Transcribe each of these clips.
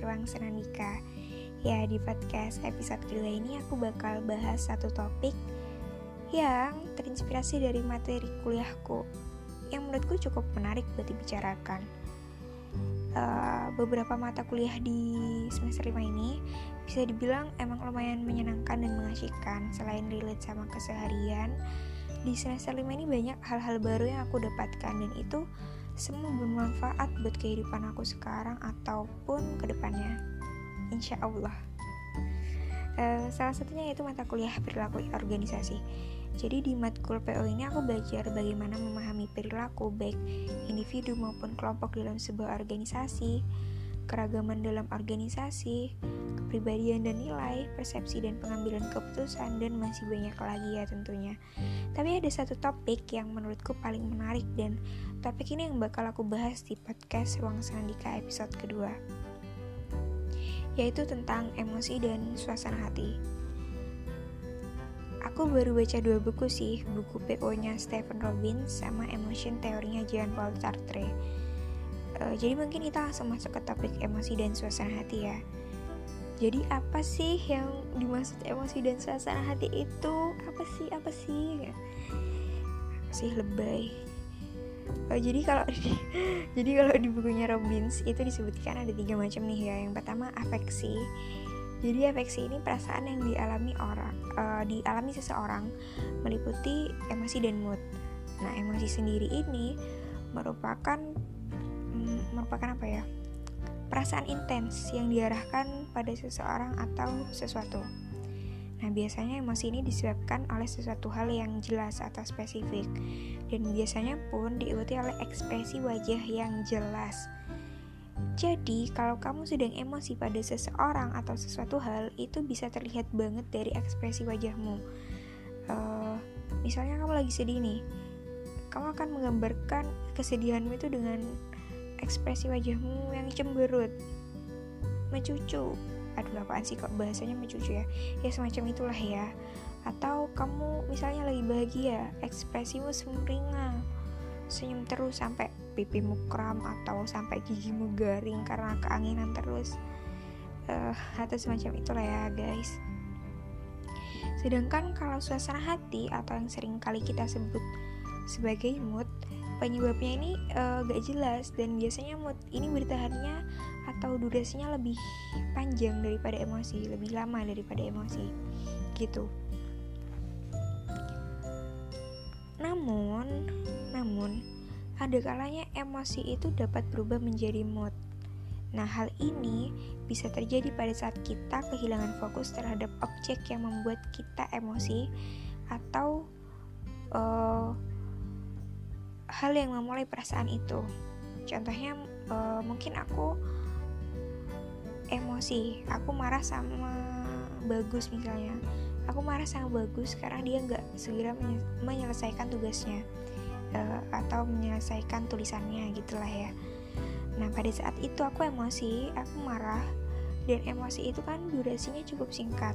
Ruang Senandika. Ya, di podcast episode kedua ini aku bakal bahas satu topik Yang terinspirasi dari materi kuliahku Yang menurutku cukup menarik buat dibicarakan. Uh, Beberapa mata kuliah di semester 5 ini Bisa dibilang emang lumayan menyenangkan dan mengasyikan Selain relate sama keseharian Di semester 5 ini banyak hal-hal baru yang aku dapatkan Dan itu semua bermanfaat buat kehidupan aku sekarang ataupun ke depannya insya Allah. Uh, salah satunya yaitu mata kuliah perilaku organisasi. Jadi di matkul PO ini aku belajar bagaimana memahami perilaku baik individu maupun kelompok dalam sebuah organisasi keragaman dalam organisasi kepribadian dan nilai, persepsi dan pengambilan keputusan, dan masih banyak lagi ya tentunya. Tapi ada satu topik yang menurutku paling menarik dan topik ini yang bakal aku bahas di podcast Ruang Sandika episode kedua yaitu tentang emosi dan suasana hati. Aku baru baca dua buku sih, buku PO-nya Stephen Robbins sama Emotion teorinya Jean Paul Sartre. Uh, jadi mungkin kita langsung masuk ke topik emosi dan suasana hati ya. Jadi apa sih yang dimaksud emosi dan suasana hati itu? Apa sih? Apa sih? Sih lebay. Oh, jadi kalau di, jadi kalau di bukunya Robbins itu disebutkan ada tiga macam nih ya. Yang pertama afeksi. Jadi afeksi ini perasaan yang dialami orang, uh, dialami seseorang meliputi emosi dan mood. Nah, emosi sendiri ini merupakan merupakan apa ya? perasaan intens yang diarahkan pada seseorang atau sesuatu. Nah, biasanya emosi ini disebabkan oleh sesuatu hal yang jelas atau spesifik, dan biasanya pun diikuti oleh ekspresi wajah yang jelas. Jadi, kalau kamu sedang emosi pada seseorang atau sesuatu hal, itu bisa terlihat banget dari ekspresi wajahmu. Uh, misalnya, kamu lagi sedih nih, kamu akan menggambarkan kesedihanmu itu dengan ekspresi wajahmu yang cemberut. Mencucu. Aduh apaan sih kok bahasanya mencucu ya? Ya semacam itulah ya. Atau kamu misalnya lagi bahagia ekspresimu sumringah senyum terus sampai pipimu kram atau sampai gigimu garing karena keanginan terus. Uh, atau semacam itulah ya guys. Sedangkan kalau suasana hati atau yang sering kali kita sebut sebagai mood penyebabnya ini uh, gak jelas dan biasanya mood ini bertahannya atau durasinya lebih panjang daripada emosi, lebih lama daripada emosi. Gitu. Namun, namun ada kalanya emosi itu dapat berubah menjadi mood. Nah, hal ini bisa terjadi pada saat kita kehilangan fokus terhadap objek yang membuat kita emosi atau uh, hal yang memulai perasaan itu. Contohnya uh, mungkin aku emosi, aku marah sama bagus misalnya. Aku marah sama bagus karena dia nggak segera menyelesaikan tugasnya uh, atau menyelesaikan tulisannya gitulah ya. Nah pada saat itu aku emosi, aku marah dan emosi itu kan durasinya cukup singkat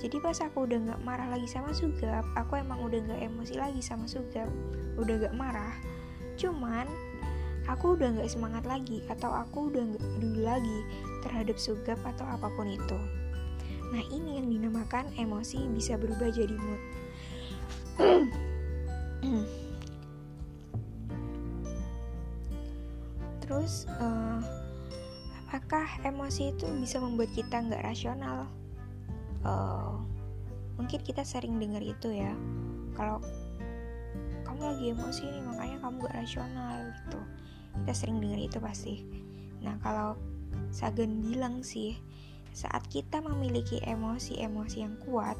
jadi pas aku udah gak marah lagi sama Sugap aku emang udah gak emosi lagi sama Sugap udah gak marah. Cuman aku udah gak semangat lagi atau aku udah gak peduli lagi terhadap Sugap atau apa pun itu. Nah ini yang dinamakan emosi bisa berubah jadi mood. Terus uh, apakah emosi itu bisa membuat kita nggak rasional uh, mungkin kita sering dengar itu ya. Kalau kamu lagi emosi nih makanya kamu gak rasional gitu. Kita sering dengar itu pasti. Nah kalau Sagan bilang sih saat kita memiliki emosi-emosi yang kuat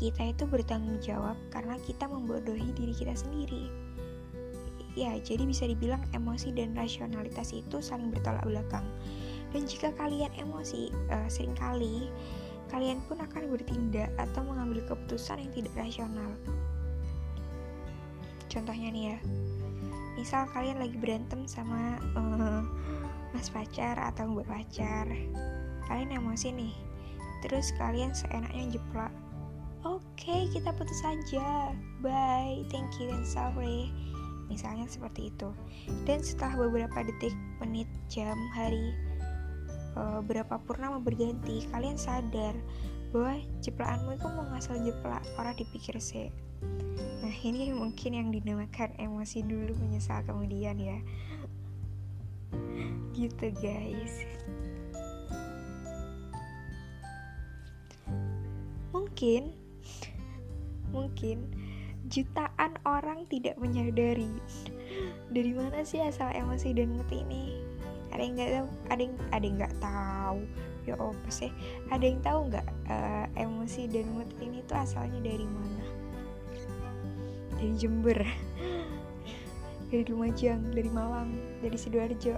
kita itu bertanggung jawab karena kita membodohi diri kita sendiri. Ya jadi bisa dibilang emosi dan rasionalitas itu saling bertolak belakang. Dan jika kalian emosi uh, sering kali kalian pun akan bertindak atau mengambil keputusan yang tidak rasional. Contohnya nih ya, misal kalian lagi berantem sama uh, mas pacar atau mbak pacar, kalian emosi nih, terus kalian seenaknya jeplak, oke okay, kita putus saja, bye, thank you and sorry. misalnya seperti itu dan setelah beberapa detik menit jam hari uh, berapa purnama berganti kalian sadar bahwa jeplakanmu itu mau ngasal jeplak orang dipikir sih nah ini mungkin yang dinamakan emosi dulu menyesal kemudian ya. Gitu guys. Mungkin mungkin jutaan orang tidak menyadari dari mana sih asal emosi dan mood ini ada yang nggak tahu? Ada yang ada yang nggak tahu? Ya apa sih? Ada yang tahu nggak uh, emosi dan mood ini tuh asalnya dari mana? Dari Jember. Dari Lumajang dari Malang dari sidoarjo.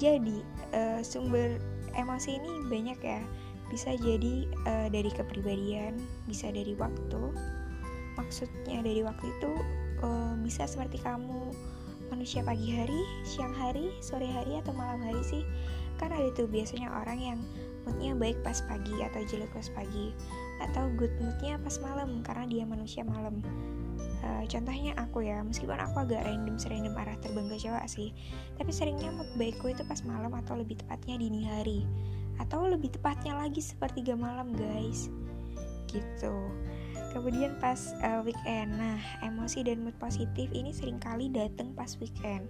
Jadi uh, sumber emosi ini banyak ya. Bisa jadi uh, dari kepribadian bisa dari waktu. Maksudnya dari waktu itu uh, bisa seperti kamu manusia pagi hari siang hari sore hari atau malam hari sih. Kan ada tuh biasanya orang yang moodnya baik pas pagi atau jelek pas pagi atau good moodnya pas malam karena dia manusia malam. Uh, contohnya aku ya meskipun aku agak random serandom arah terbang ke Jawa sih tapi seringnya mood baikku itu pas malam atau lebih tepatnya dini hari atau lebih tepatnya lagi sepertiga malam guys. Gitu kemudian pas uh, weekend. Nah emosi dan mood positif ini sering kali datang pas weekend.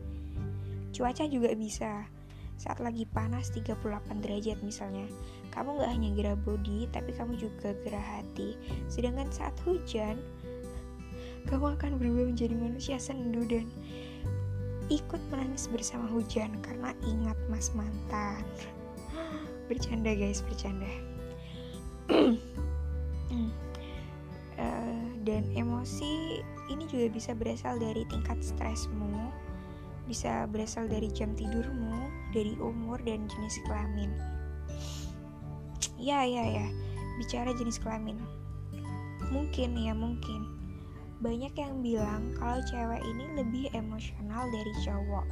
Cuaca juga bisa. Saat lagi panas 38 derajat misalnya. Kamu gak hanya gerah body tapi kamu juga gerah hati. Sedangkan saat hujan kamu akan berubah menjadi manusia sendu dan ikut menangis bersama hujan karena ingat mas mantan. Bercanda guys bercanda. Uh, dan emosi ini juga bisa berasal dari tingkat stresmu bisa berasal dari jam tidurmu dari umur dan jenis kelamin. Ya ya ya. Bicara jenis kelamin. Mungkin ya mungkin. Banyak yang bilang kalau cewek ini lebih emosional dari cowok.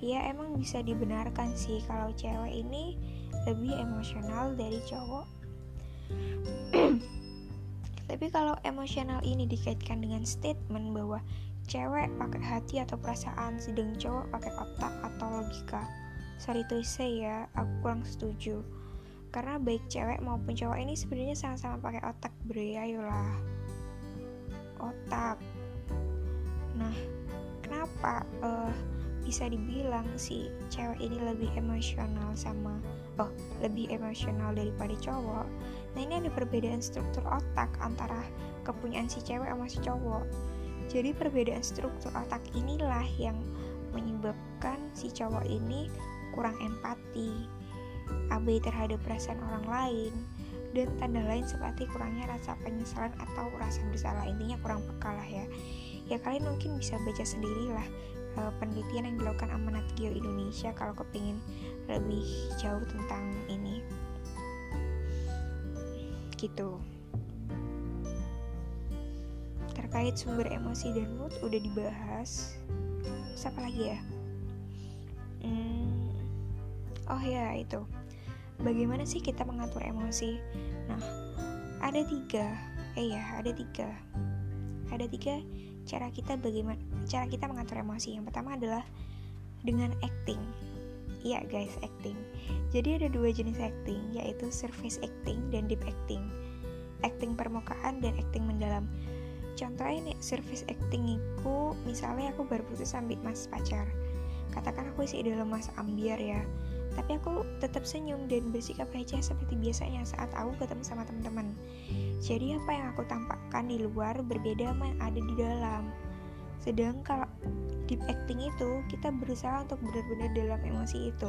Ya emang bisa dibenarkan sih kalau cewek ini lebih emosional dari cowok tapi kalau emosional ini dikaitkan dengan statement bahwa cewek pakai hati atau perasaan sedang cowok pakai otak atau logika. Sorry to say ya aku kurang setuju. Karena baik cewek maupun cowok ini sebenarnya sama-sama pakai otak bre. Ayolah. Otak. Nah kenapa uh, bisa dibilang si cewek ini lebih emosional sama oh lebih emosional daripada cowok nah ini ada perbedaan struktur otak antara kepunyaan si cewek sama si cowok. Jadi perbedaan struktur otak inilah yang menyebabkan si cowok ini kurang empati abai terhadap perasaan orang lain dan tanda lain seperti kurangnya rasa penyesalan atau rasa bersalah. Intinya kurang peka lah ya. Ya kalian mungkin bisa baca sendirilah uh, penelitian yang dilakukan Amanat Geo Indonesia kalau kepingin lebih jauh tentang ini gitu. Terkait sumber emosi dan mood udah dibahas. Terus apa lagi ya? Hmm, oh ya itu. Bagaimana sih kita mengatur emosi? Nah ada tiga. Eh ya ada tiga. Ada tiga cara kita bagaimana cara kita mengatur emosi. Yang pertama adalah dengan acting iya guys acting. Jadi ada dua jenis acting yaitu surface acting dan deep acting. Acting permukaan dan acting mendalam. Contohnya nih surface acting itu misalnya aku baru putus ambil mas pacar. Katakan aku isi dalam mas ambiar ya. Tapi aku tetap senyum dan bersikap receh seperti biasanya saat aku ketemu sama teman-teman. Jadi apa yang aku tampakkan di luar berbeda sama yang ada di dalam. Sedang kalau deep acting itu kita berusaha untuk benar-benar dalam emosi itu.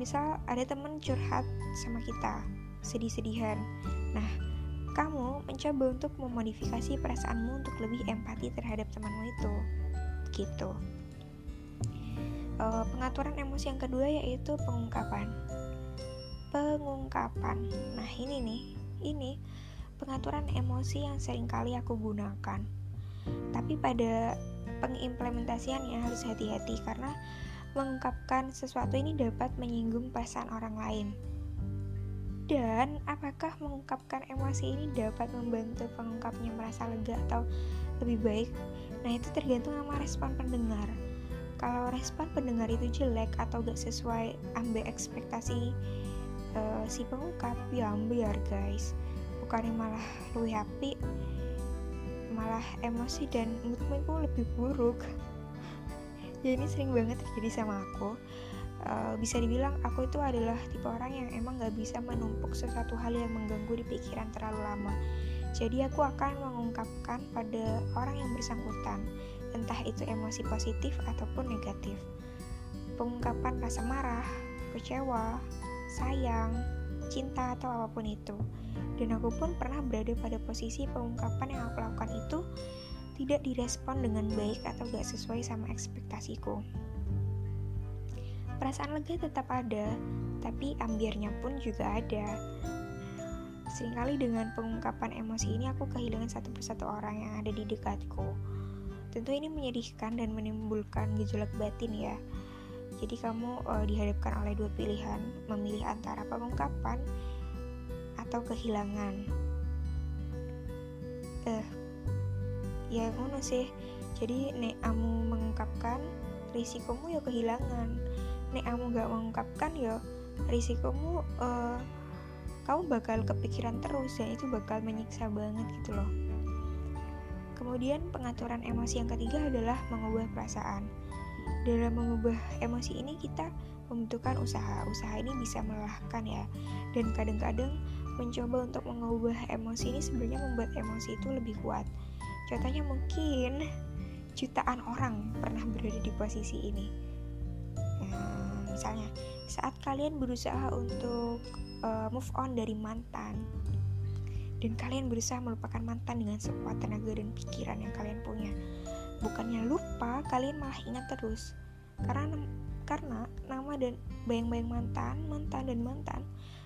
Misal ada teman curhat sama kita, sedih-sedihan. Nah, kamu mencoba untuk memodifikasi perasaanmu untuk lebih empati terhadap temanmu itu. Gitu uh, pengaturan emosi yang kedua yaitu pengungkapan pengungkapan nah ini nih ini pengaturan emosi yang sering kali aku gunakan tapi pada pengimplementasiannya harus hati-hati karena mengungkapkan sesuatu ini dapat menyinggung perasaan orang lain. Dan apakah mengungkapkan emosi ini dapat membantu pengungkapnya merasa lega atau lebih baik? Nah itu tergantung sama respon pendengar. Kalau respon pendengar itu jelek atau gak sesuai ambil ekspektasi uh, si pengungkap ya ambil guys. Bukannya malah lu happy malah emosi dan moodmu itu lebih buruk. Ya ini sering banget terjadi sama aku. Uh, bisa dibilang aku itu adalah tipe orang yang emang gak bisa menumpuk sesuatu hal yang mengganggu di pikiran terlalu lama. Jadi aku akan mengungkapkan pada orang yang bersangkutan entah itu emosi positif ataupun negatif. Pengungkapan rasa marah, kecewa, sayang, cinta atau apa pun itu dan aku pun pernah berada pada posisi pengungkapan yang aku lakukan itu tidak direspon dengan baik atau gak sesuai sama ekspektasiku. Perasaan lega tetap ada, tapi ambiarnya pun juga ada. Seringkali dengan pengungkapan emosi ini aku kehilangan satu persatu orang yang ada di dekatku. Tentu ini menyedihkan dan menimbulkan gejolak batin ya. Jadi kamu uh, dihadapkan oleh dua pilihan, memilih antara pengungkapan atau kehilangan. Eh, ya ngono sih. Jadi nek kamu mengungkapkan risikomu ya kehilangan. Nek kamu gak mengungkapkan ya risikomu uh, kamu bakal kepikiran terus dan itu bakal menyiksa banget gitu loh. Kemudian pengaturan emosi yang ketiga adalah mengubah perasaan dalam mengubah emosi ini kita membutuhkan usaha. Usaha ini bisa melelahkan ya. Dan kadang-kadang mencoba untuk mengubah emosi ini sebenarnya membuat emosi itu lebih kuat. Contohnya mungkin jutaan orang pernah berada di posisi ini. Hmm, misalnya, saat kalian berusaha untuk uh, move on dari mantan, dan kalian berusaha melupakan mantan dengan sekuat tenaga dan pikiran yang kalian punya, bukannya lupa, kalian malah ingat terus. Karena karena nama dan bayang-bayang mantan, mantan dan mantan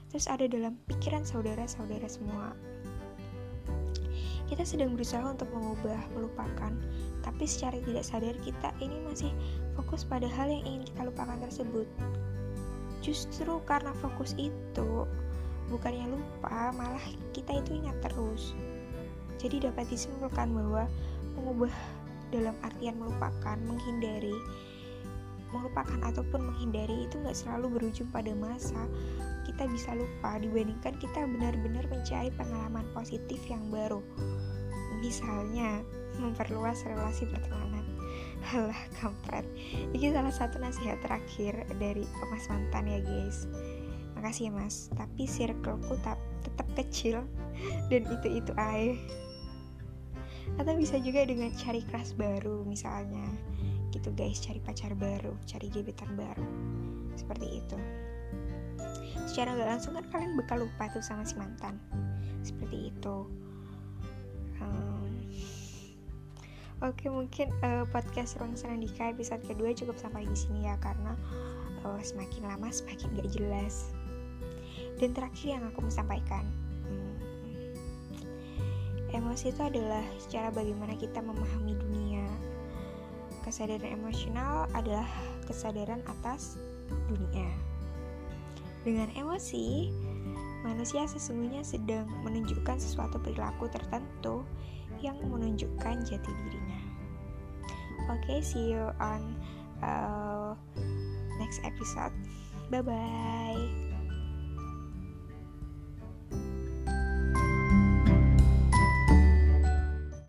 terus ada dalam pikiran saudara-saudara semua kita sedang berusaha untuk mengubah, melupakan, tapi secara tidak sadar kita ini masih fokus pada hal yang ingin kita lupakan tersebut. Justru karena fokus itu, bukannya lupa, malah kita itu ingat terus. Jadi dapat disimpulkan bahwa mengubah dalam artian melupakan, menghindari, melupakan ataupun menghindari itu nggak selalu berujung pada masa kita bisa lupa dibandingkan kita benar-benar mencari pengalaman positif yang baru. Misalnya memperluas relasi pertemanan. Halah kampret. Ini salah satu nasihat terakhir dari mas mantan ya guys. Makasih ya mas. Tapi circleku tetap kecil. Dan itu itu aja atau bisa juga dengan cari kelas baru misalnya. Gitu guys cari pacar baru cari gebetan baru. Seperti itu. Secara gak langsung kan kalian bakal lupa tuh sama si mantan. Seperti itu. Oke mungkin uh, podcast ruang senandika episode kedua cukup sampai di sini ya karena uh, semakin lama semakin gak jelas. Dan terakhir yang aku mau sampaikan emosi itu adalah cara bagaimana kita memahami dunia Kesadaran emosional adalah kesadaran atas dunia. Dengan emosi, manusia sesungguhnya sedang menunjukkan sesuatu perilaku tertentu yang menunjukkan jati dirinya. Oke, okay, see you on uh, next episode. Bye bye.